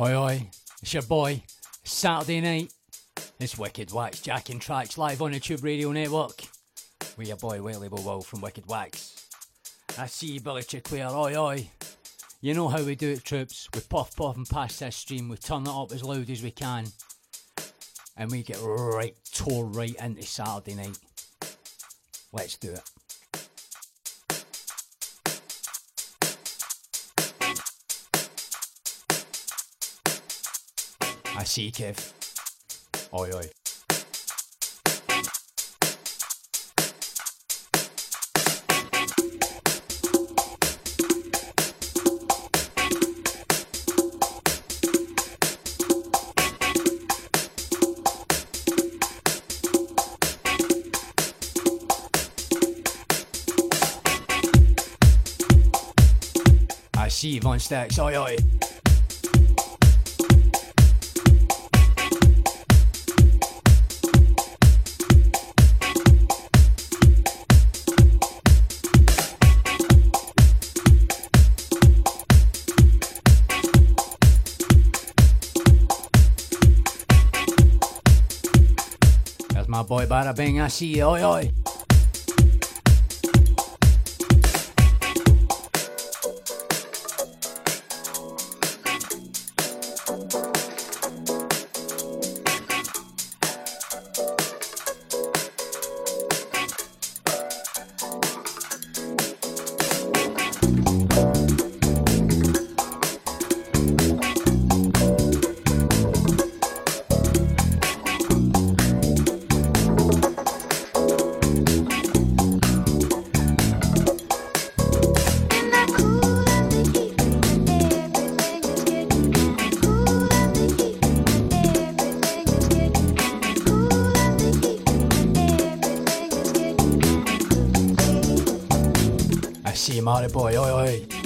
Oi, oi, it's your boy. Saturday night. It's Wicked Wax jacking tracks live on the Tube Radio Network. With your boy Willie Will from Wicked Wax. I see you, Billy Chickware. Oi, oi. You know how we do it, troops. We puff, puff, and pass this stream. We turn it up as loud as we can. And we get right, tore right into Saturday night. Let's do it. I see Kev. Oi, oi. I see Von Stacks. Oi, oi. My boy Bada Bing. I see you. Oi,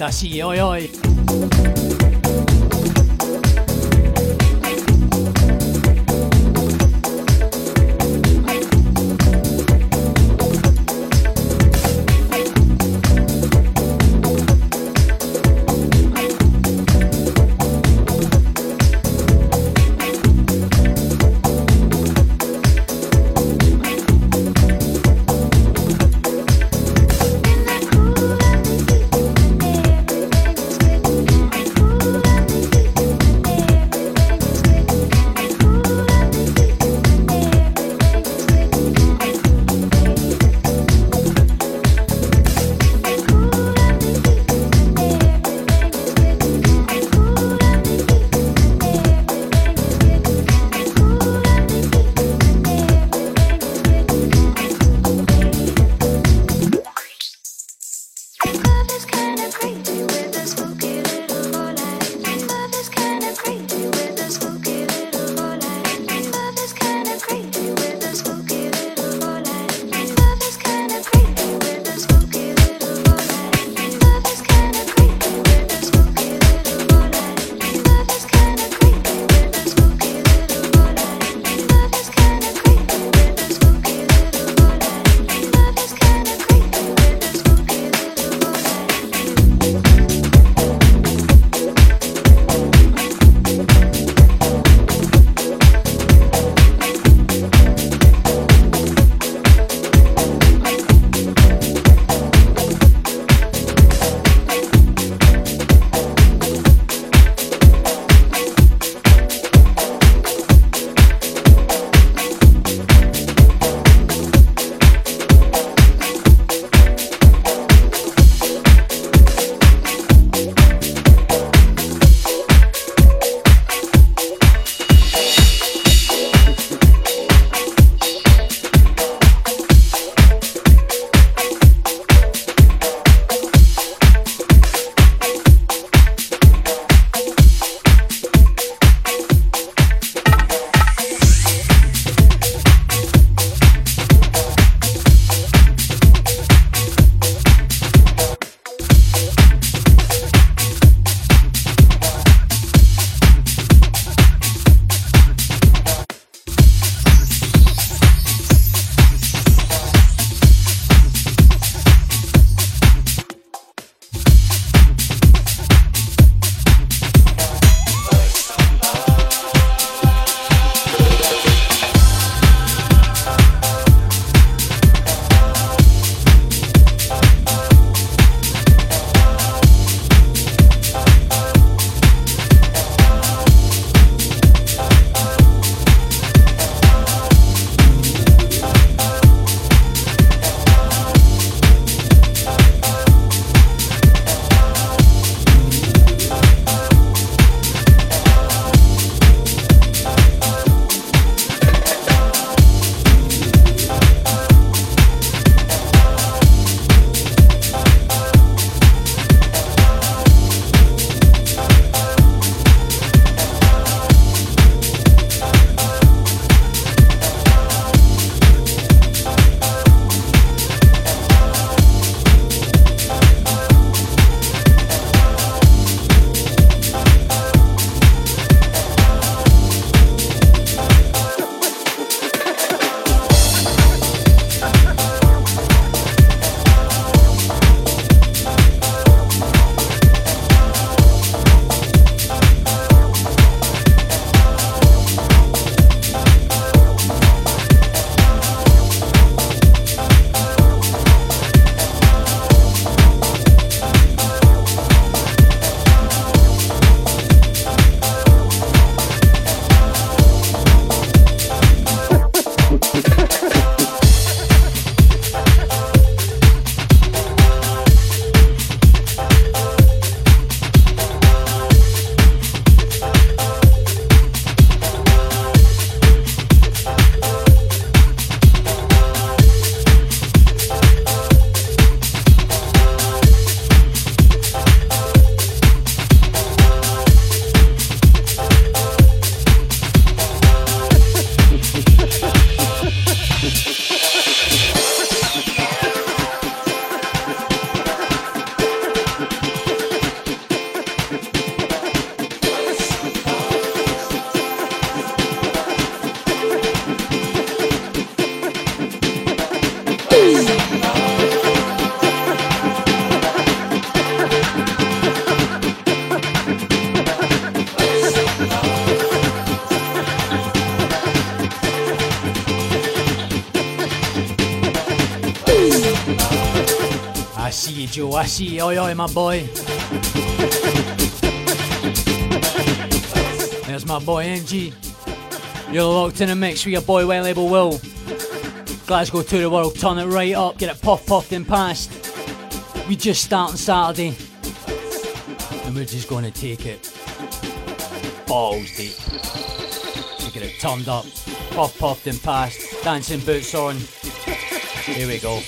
my girl Enid. I see I see you. Oi, oi, my boy. There's my boy MG. You're locked in a mix with your boy White Label Will. Glasgow to the world, turn it right up, get it puff puffed and passed. We just start on Saturday. And we're just gonna take it balls deep. To get it turned up, puff puffed and passed, dancing boots on. Here we go.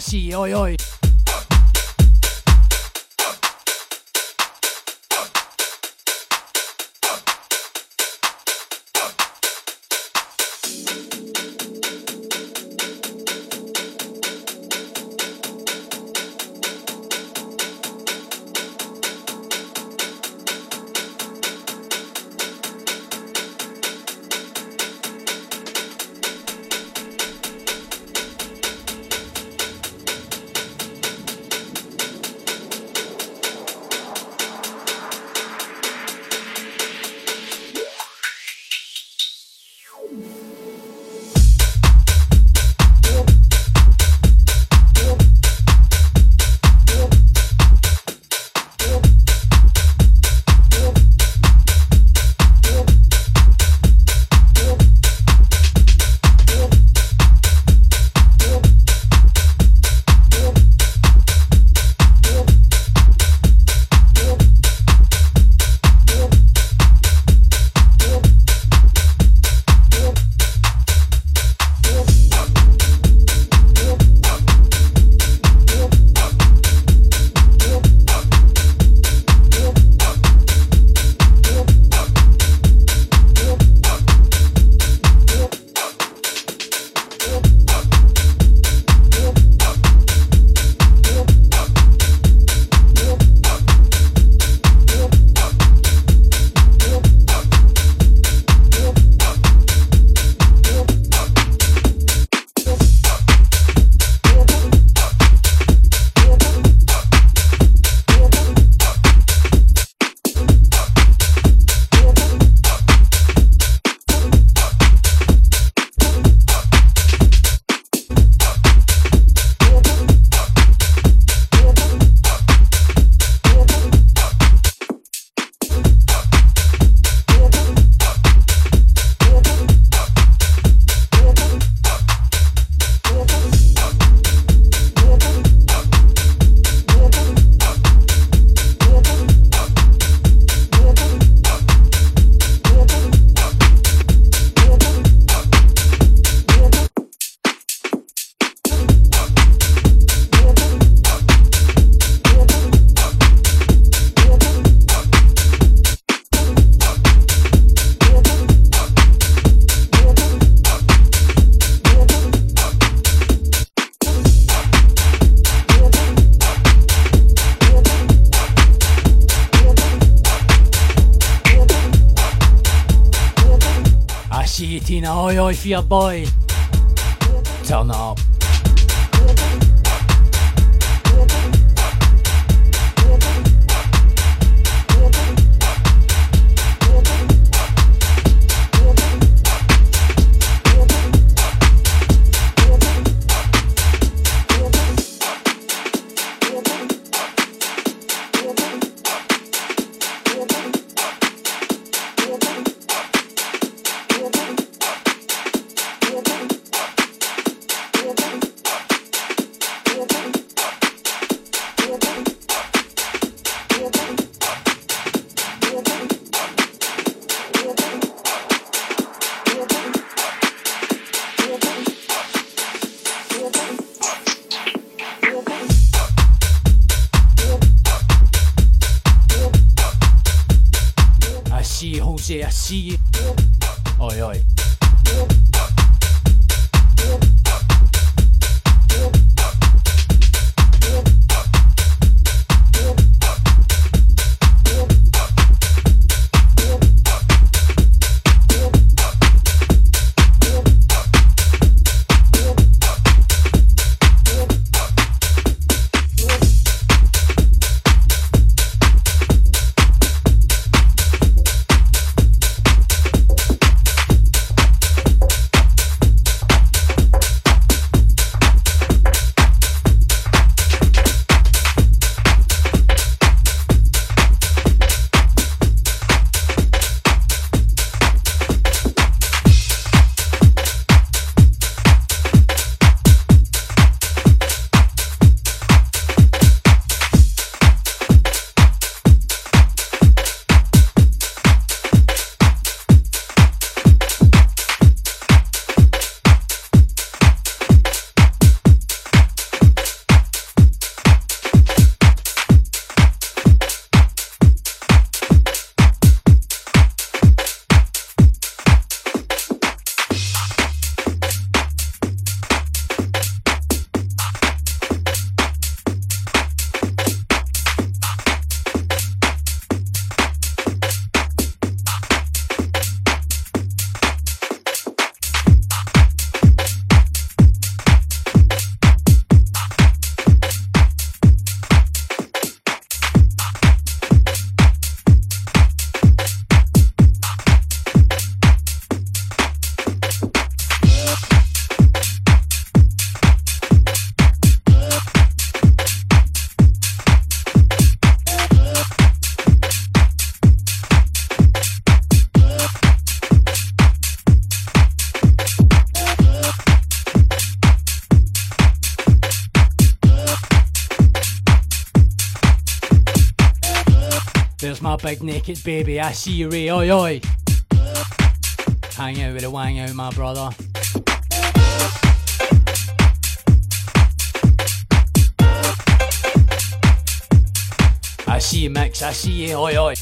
See, oi, oi. see oi, big naked baby. I see you, Ray. Oi, oi. Hang out with a wang out, my brother. I see you, Max, I see you. Oi, oi.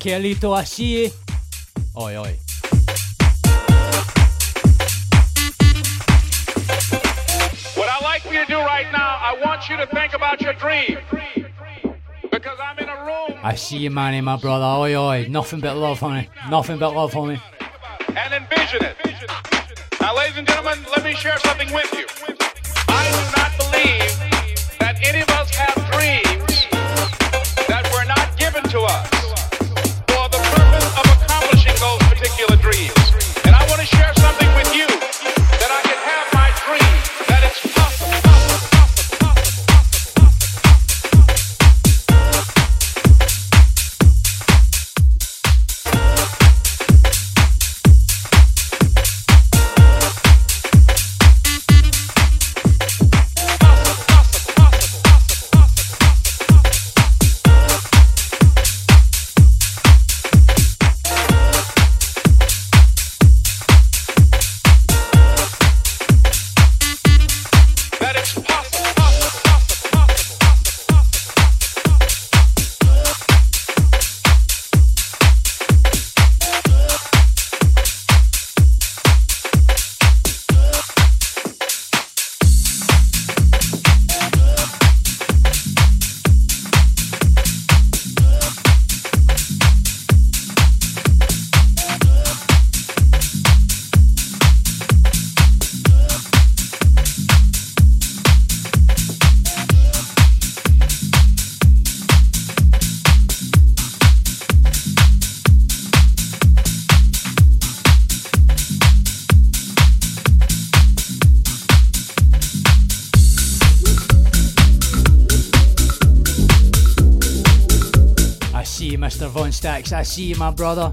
Kelito así. Oi, oi. What I like for you to do right now, I want you to think about your dream. Because I'm in a room. I see you, Manny, my brother. Oi, oi. Nothing but love, honey. Nothing but love, honey. and envision it. See you, my brother.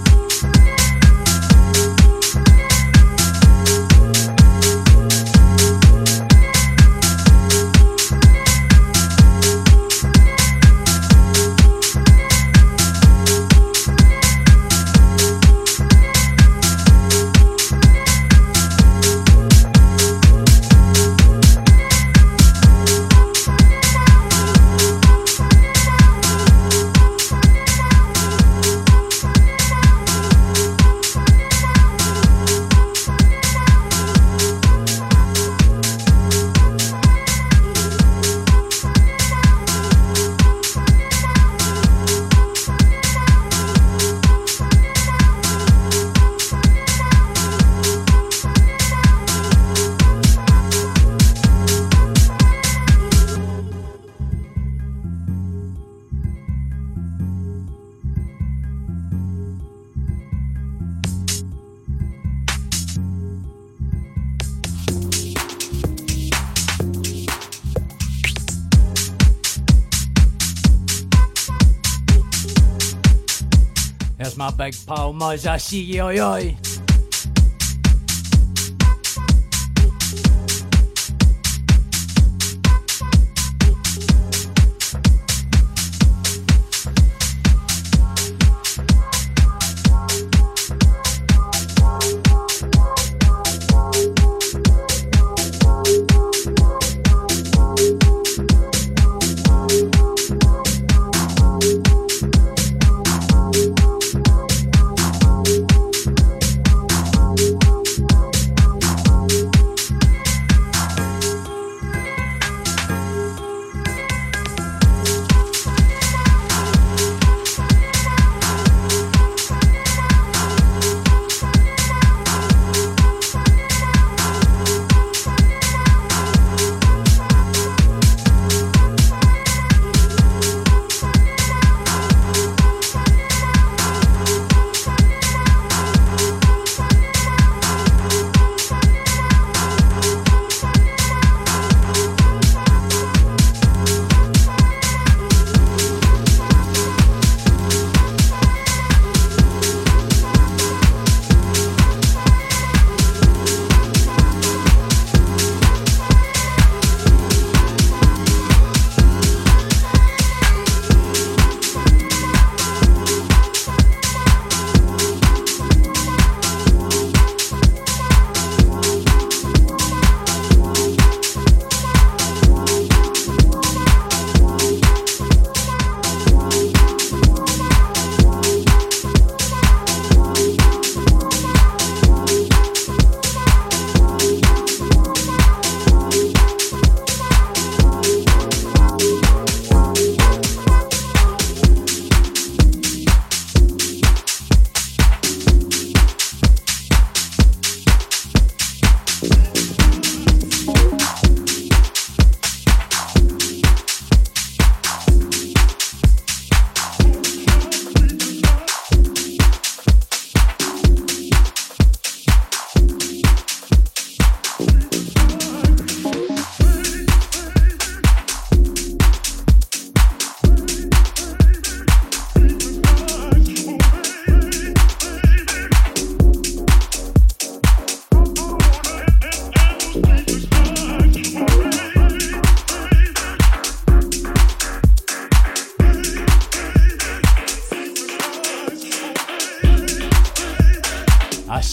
oi, my big pal I see you, oi,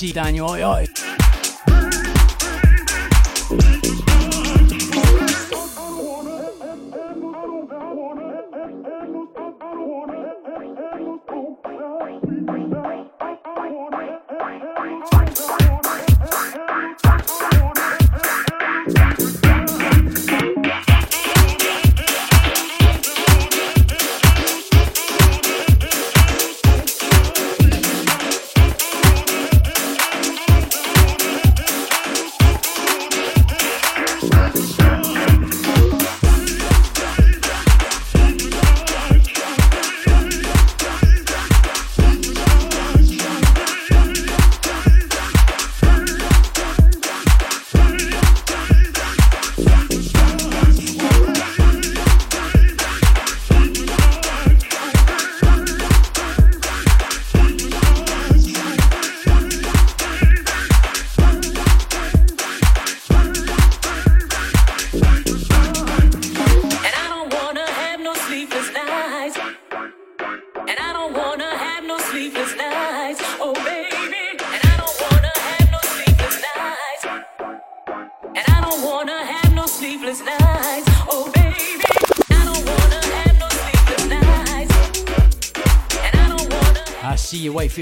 oi. Daniel.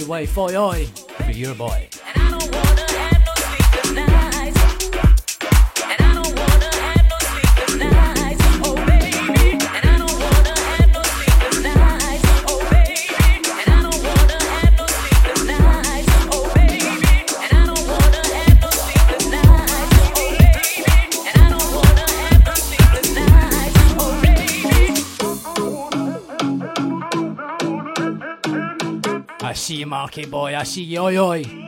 Way, foi oi, for your boy. You, Marky boy. I see you. Oi, oi.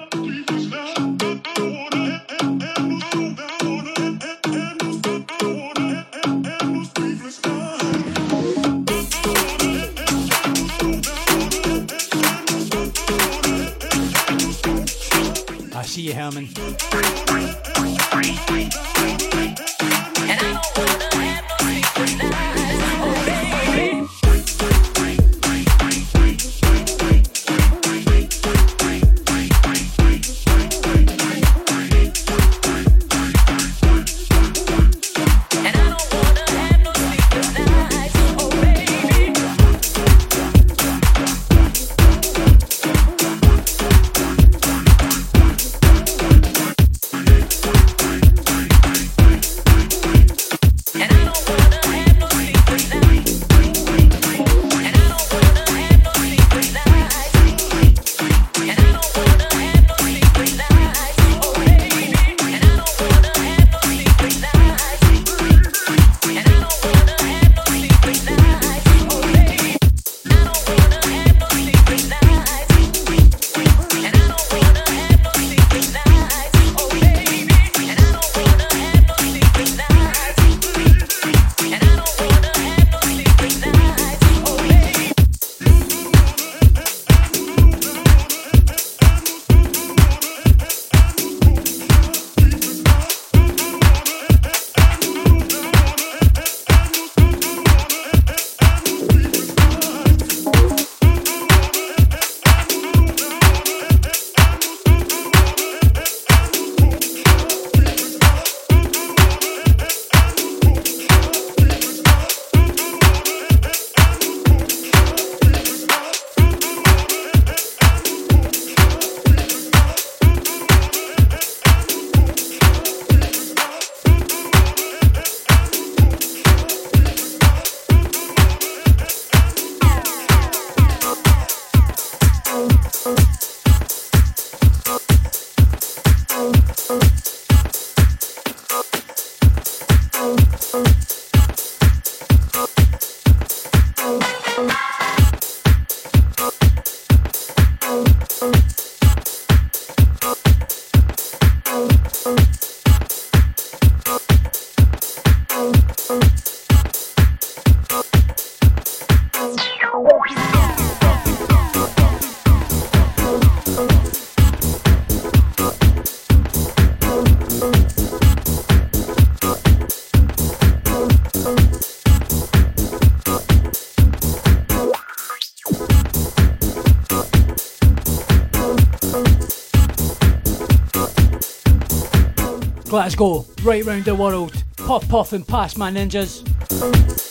Go right round the world. Puff, puff, and pass, my ninjas.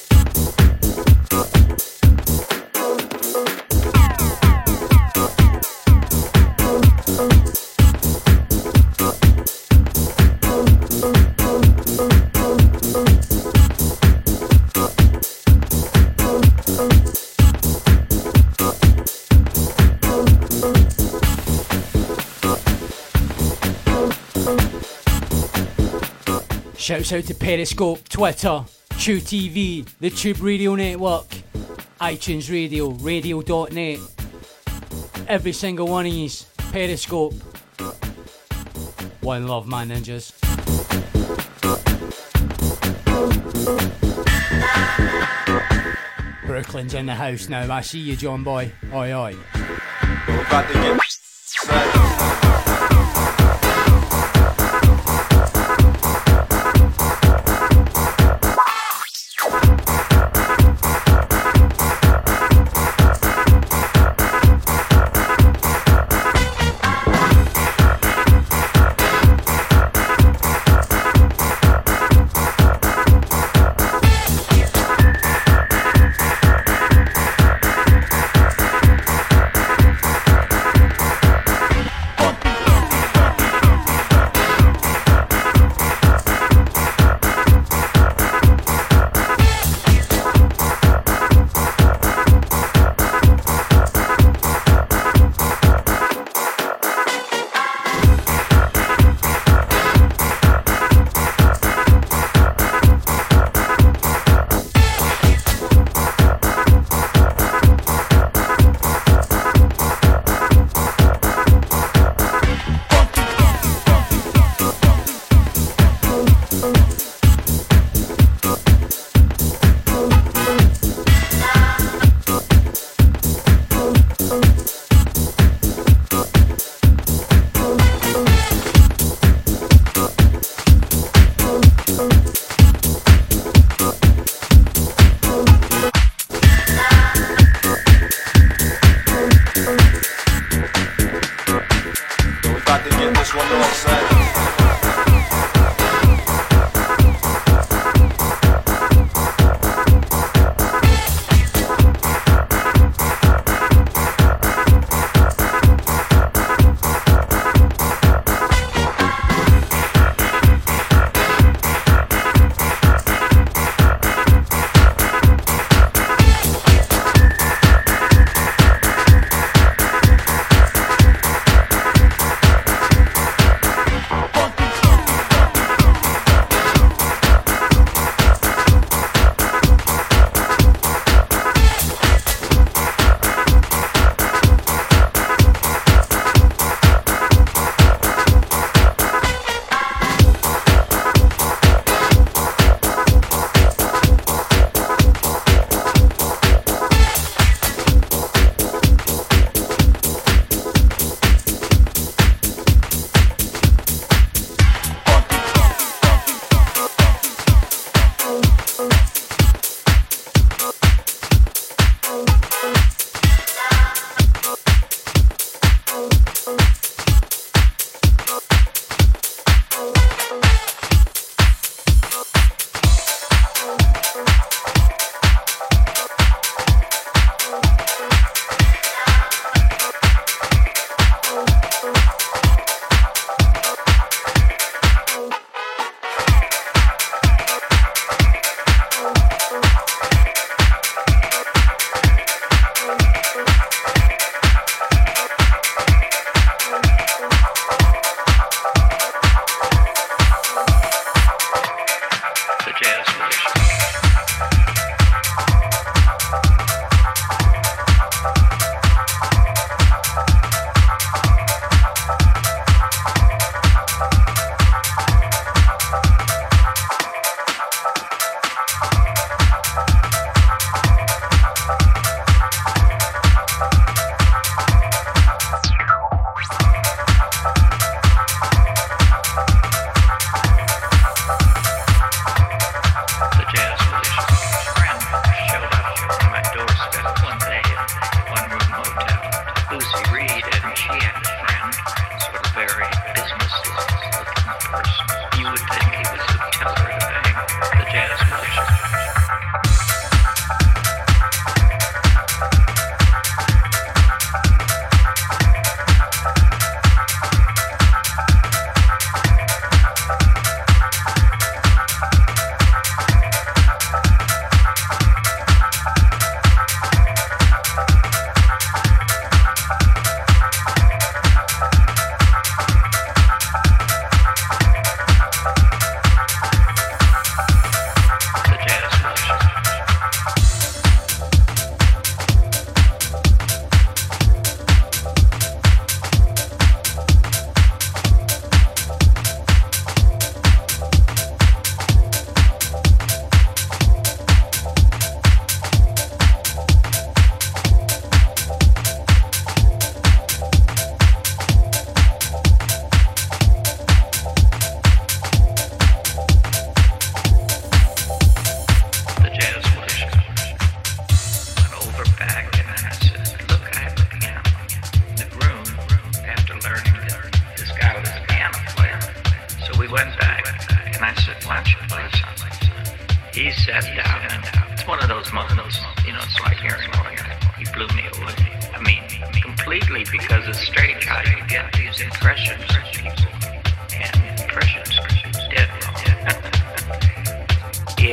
Shouts out to Periscope, Twitter, Chew TV, the Chewb Radio Network, iTunes Radio, radio.net. Every single one of these. Periscope. One love, my ninjas. Brooklyn's in the house now. I see you, John Boy. Oi, oi.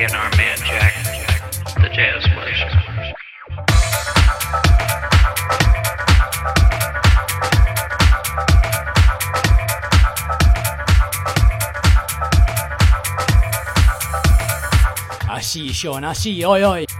And our man Jack, the jazz. I see you, Sean. I see you. Oi, oi.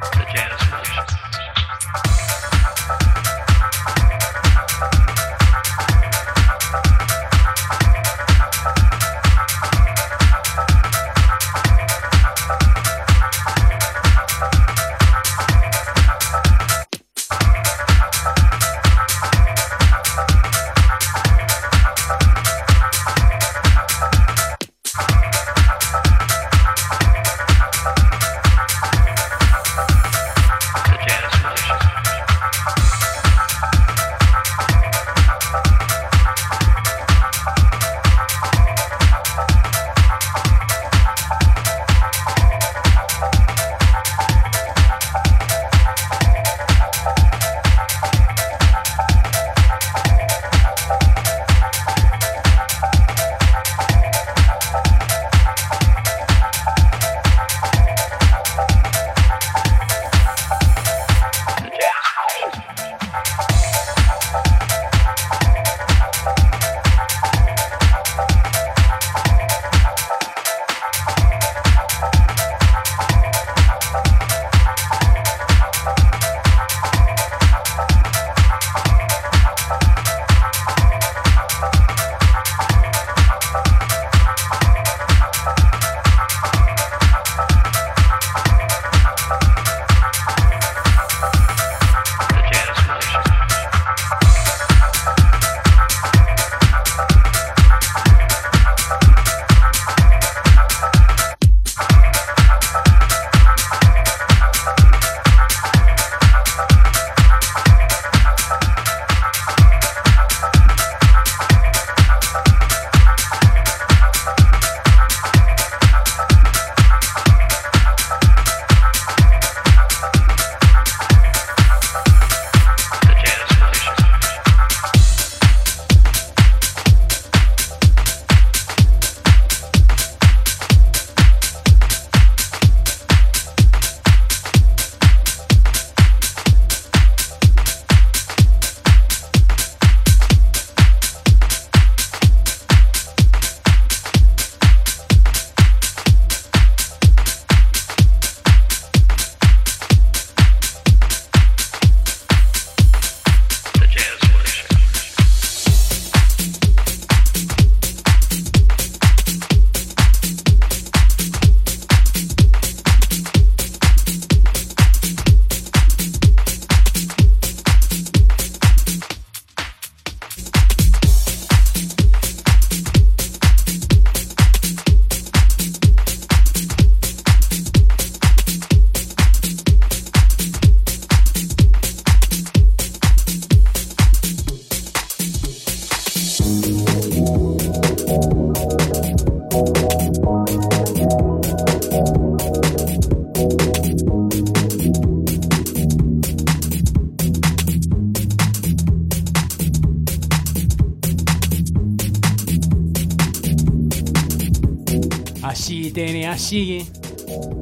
I see you, Danny. I see you.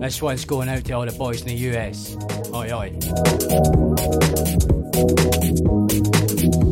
This one's going out to all the boys in the US. Oi, oi.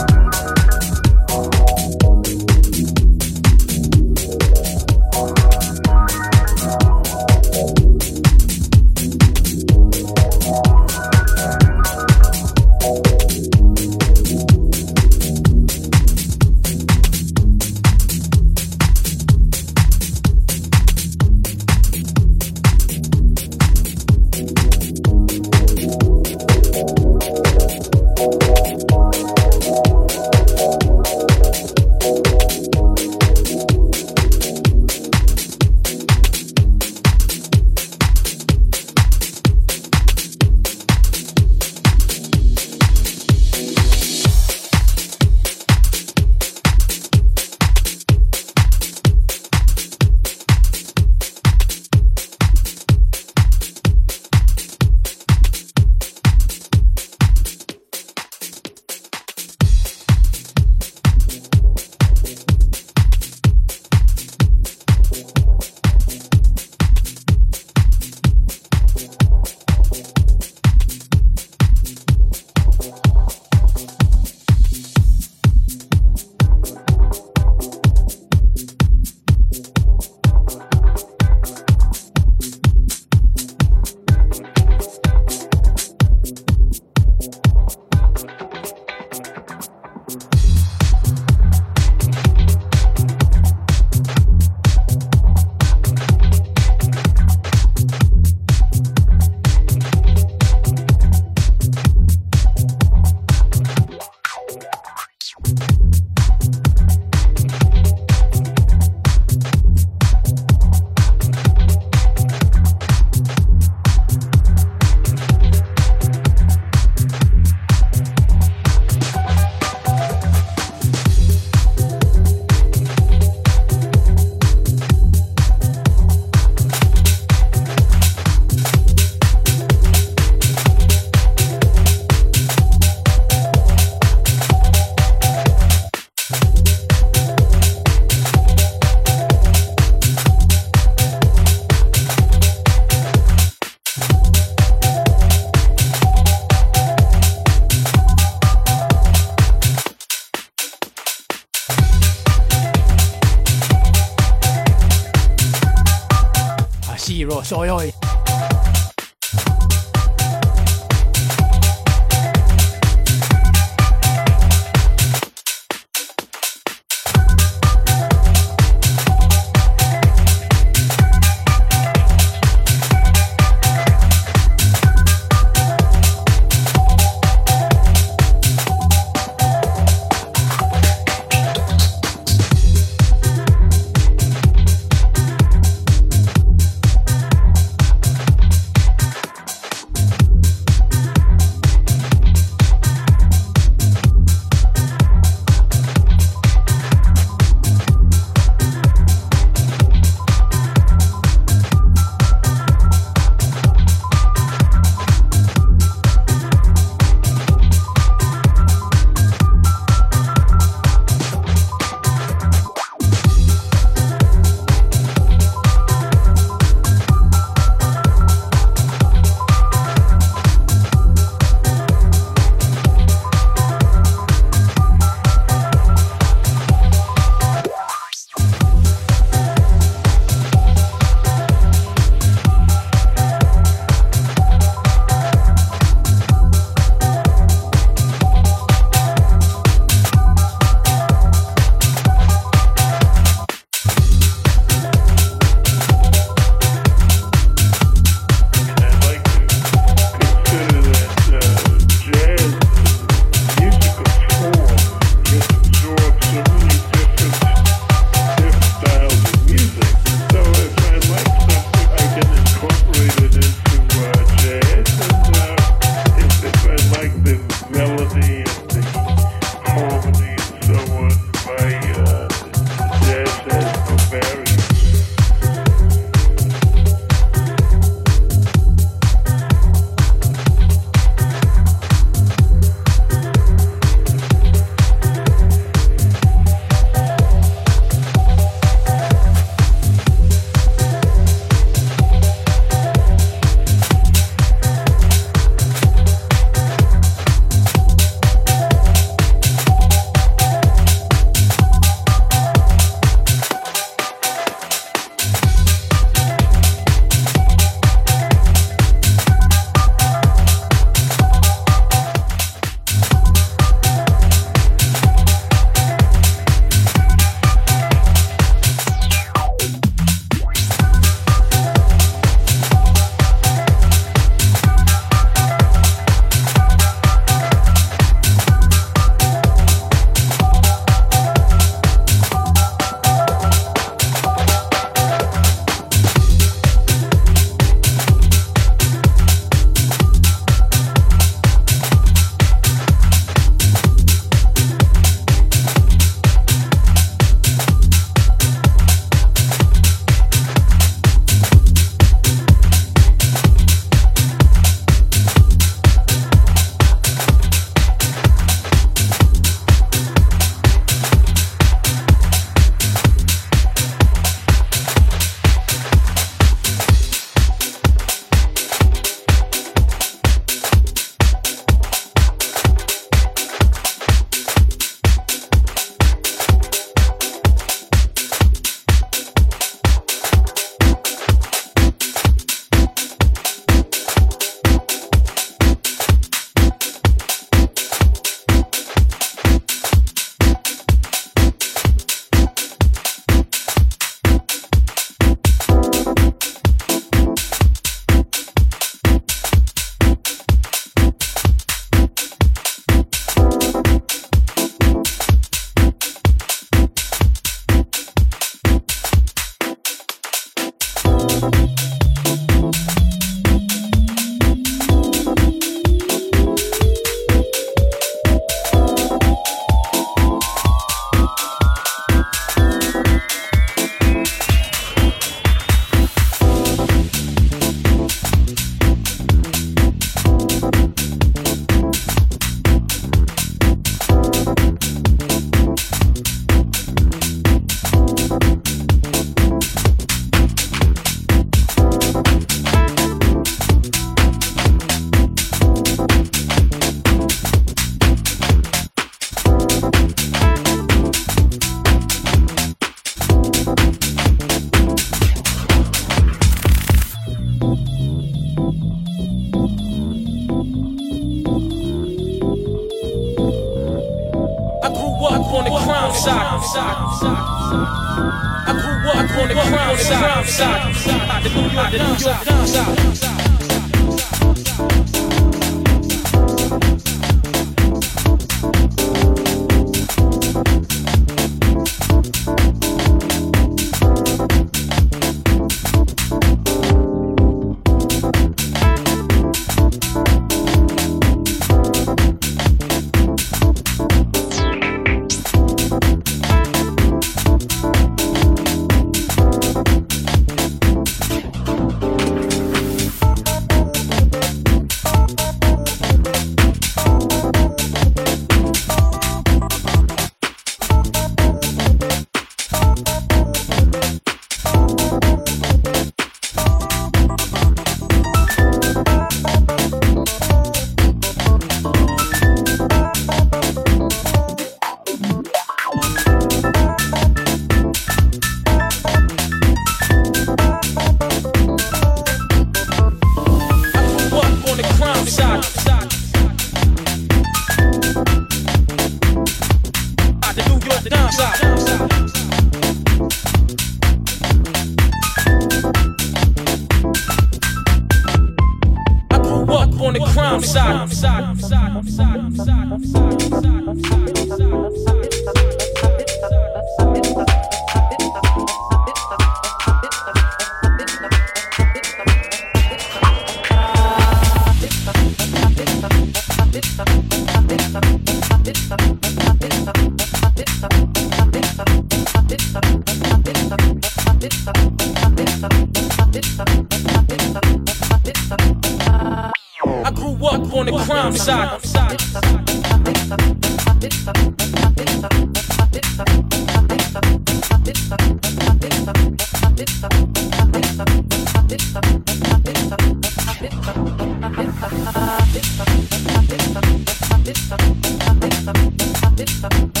Thank you.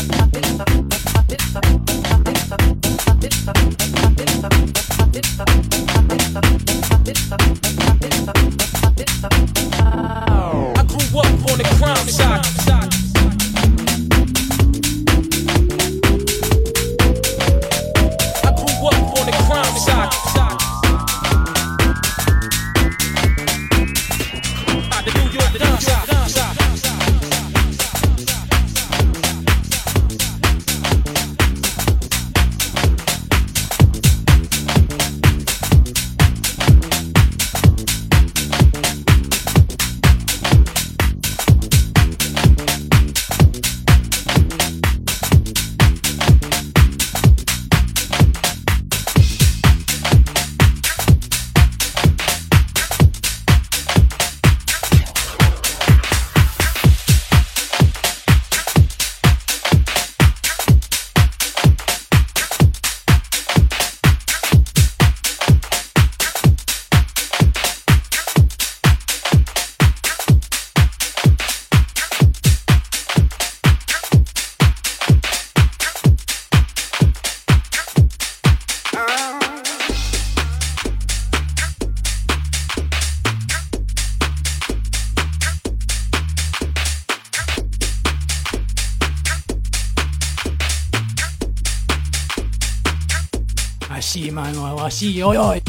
Sí, oi, oi.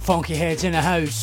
Funky heads in the house.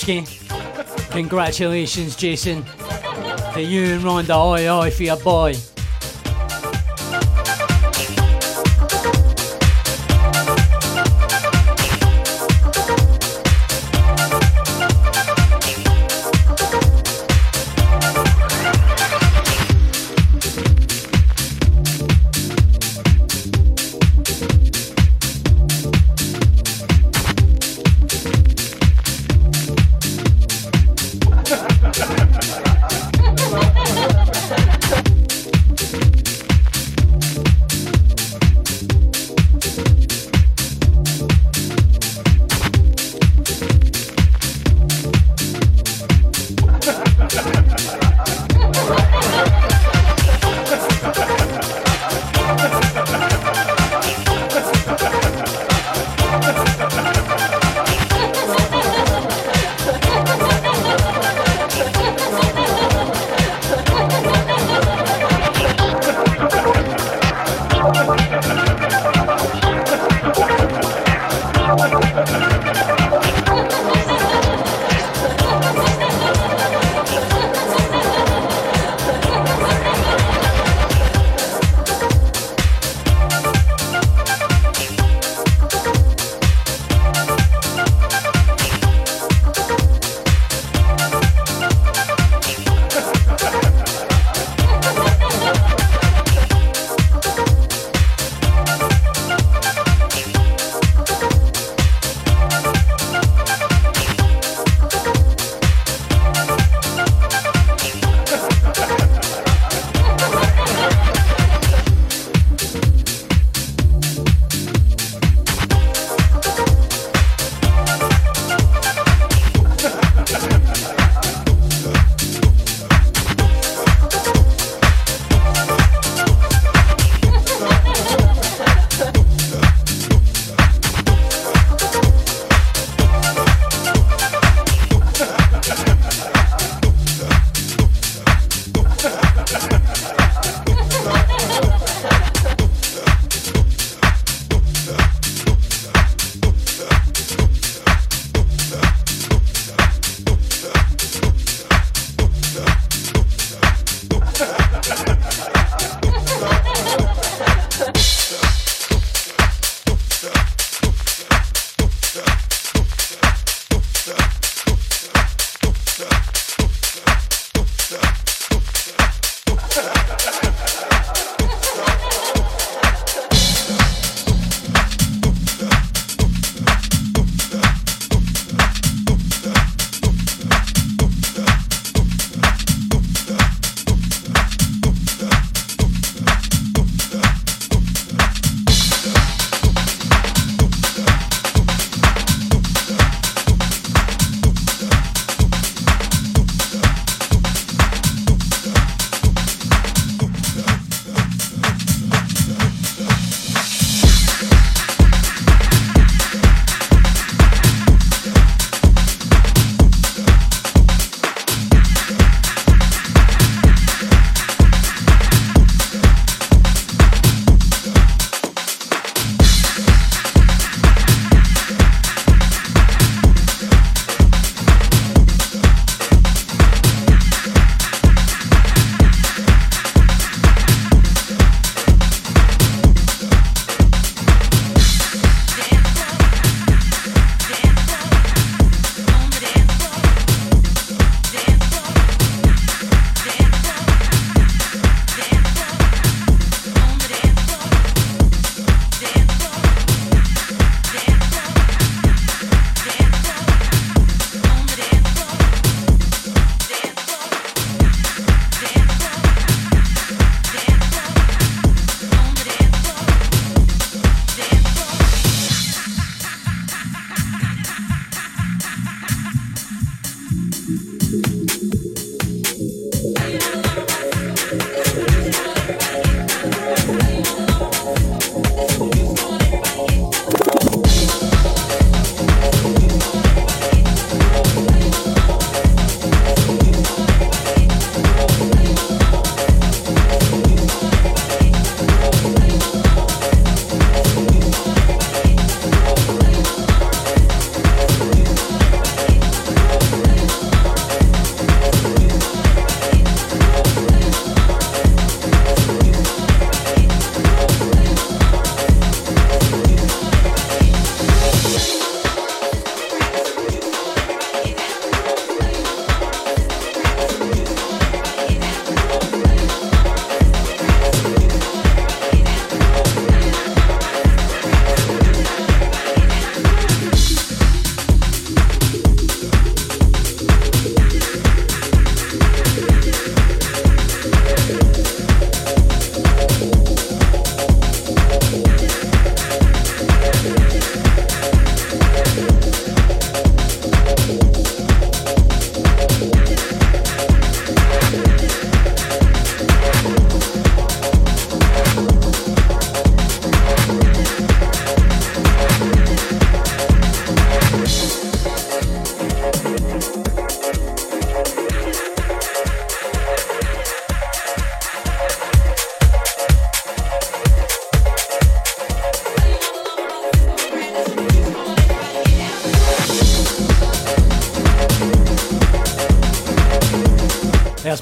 Broski. Congratulations, Jason. To you and Rhonda, oi oi for your boy.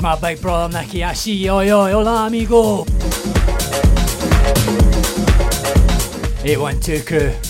My big brother Nicky. I see you. Oi, oi, hola, amigo. 812 crew.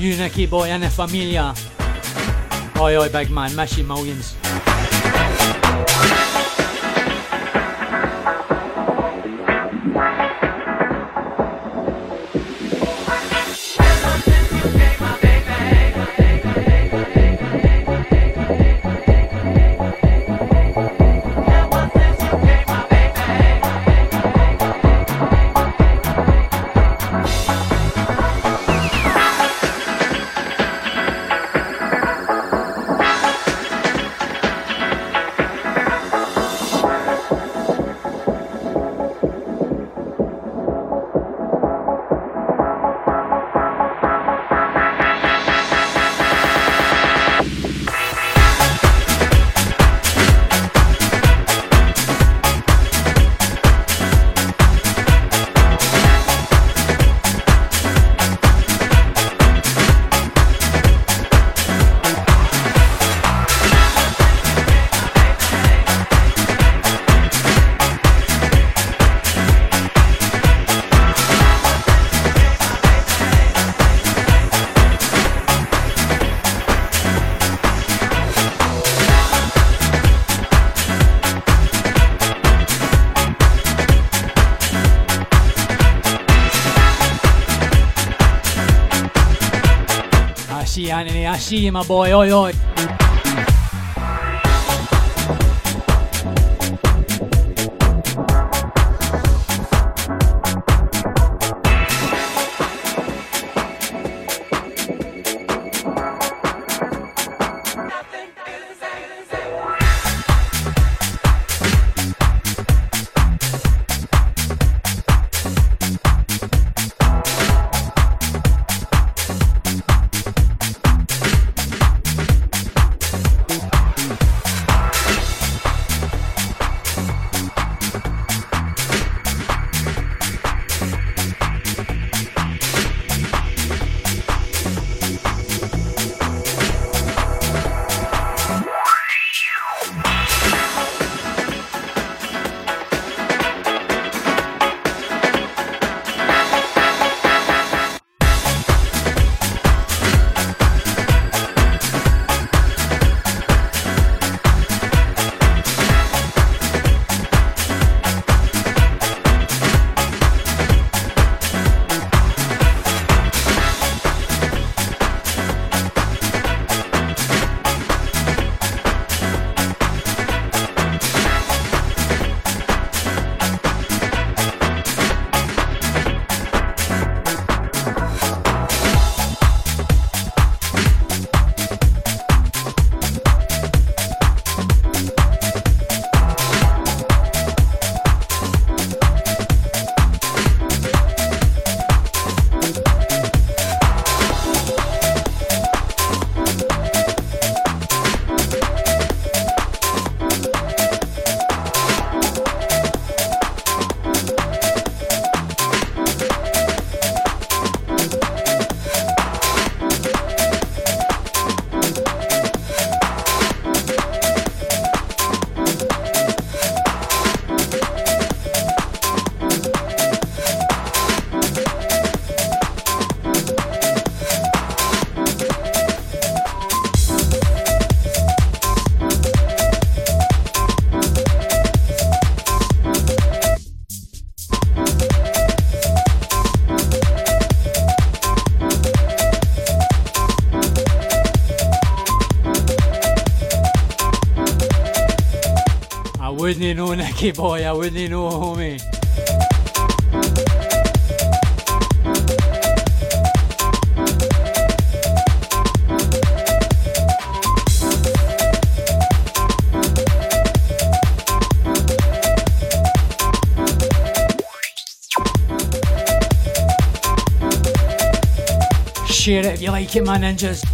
Nicky boy, and the familia. Oi, oi, big man, miss you millions. Anthony. I see you, my boy. Oi, oi. Nicky boy, I wouldn't know, homie. Share it if you like it, my ninjas.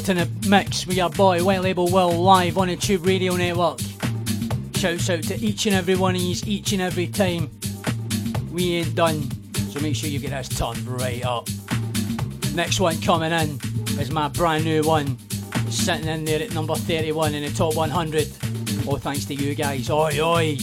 Locked in a mix with your boy White Label Will live on the Chewb Radio Network. Shouts out to each and every one of you each and every time. We ain't done, so make sure you get this turned right up. Next one coming in is my brand new one, sitting in there at number 31 in the top 100. All thanks to you guys. Oi, oi.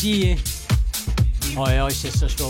See you, I see you. Oi, oi, sister stroke. Hasta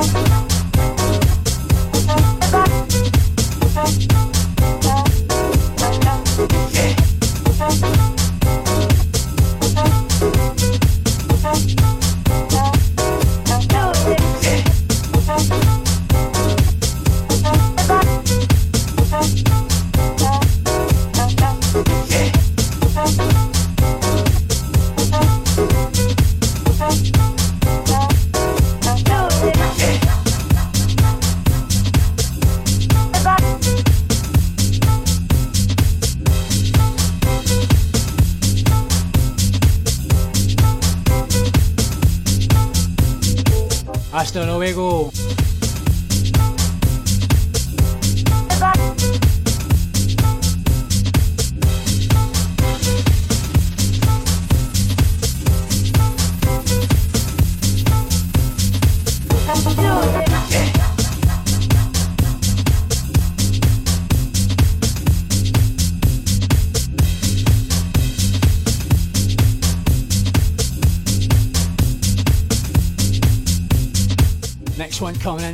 off the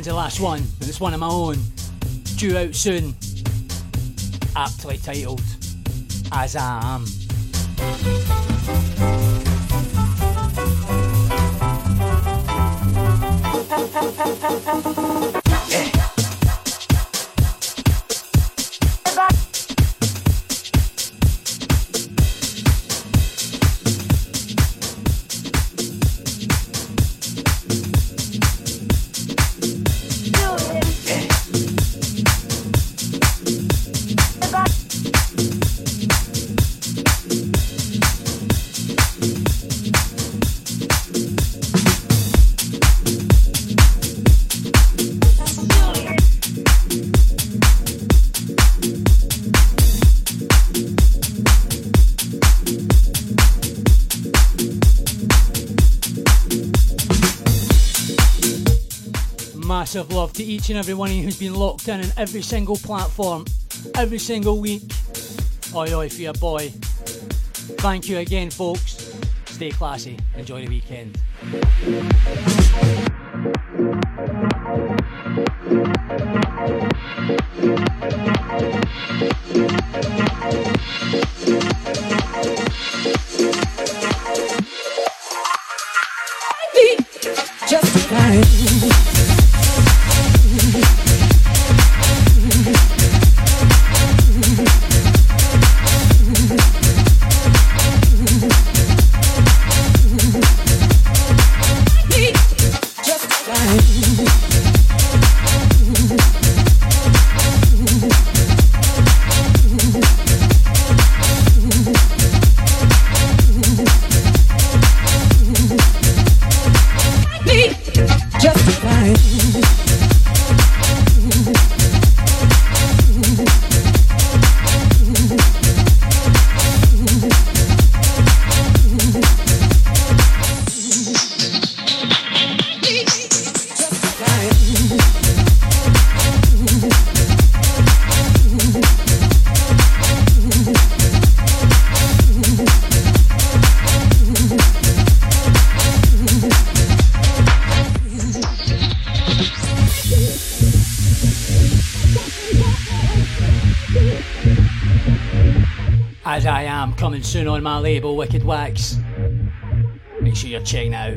the last one, and it's one of my own, due out soon, aptly titled As I Am. Massive love to each and every one of you who's been locked in on every single platform, every single week. Oi, oi, for your boy. Thank you again, folks. Stay classy. Enjoy the weekend. Soon on my label, Wicked Wax. Make sure you're checking out.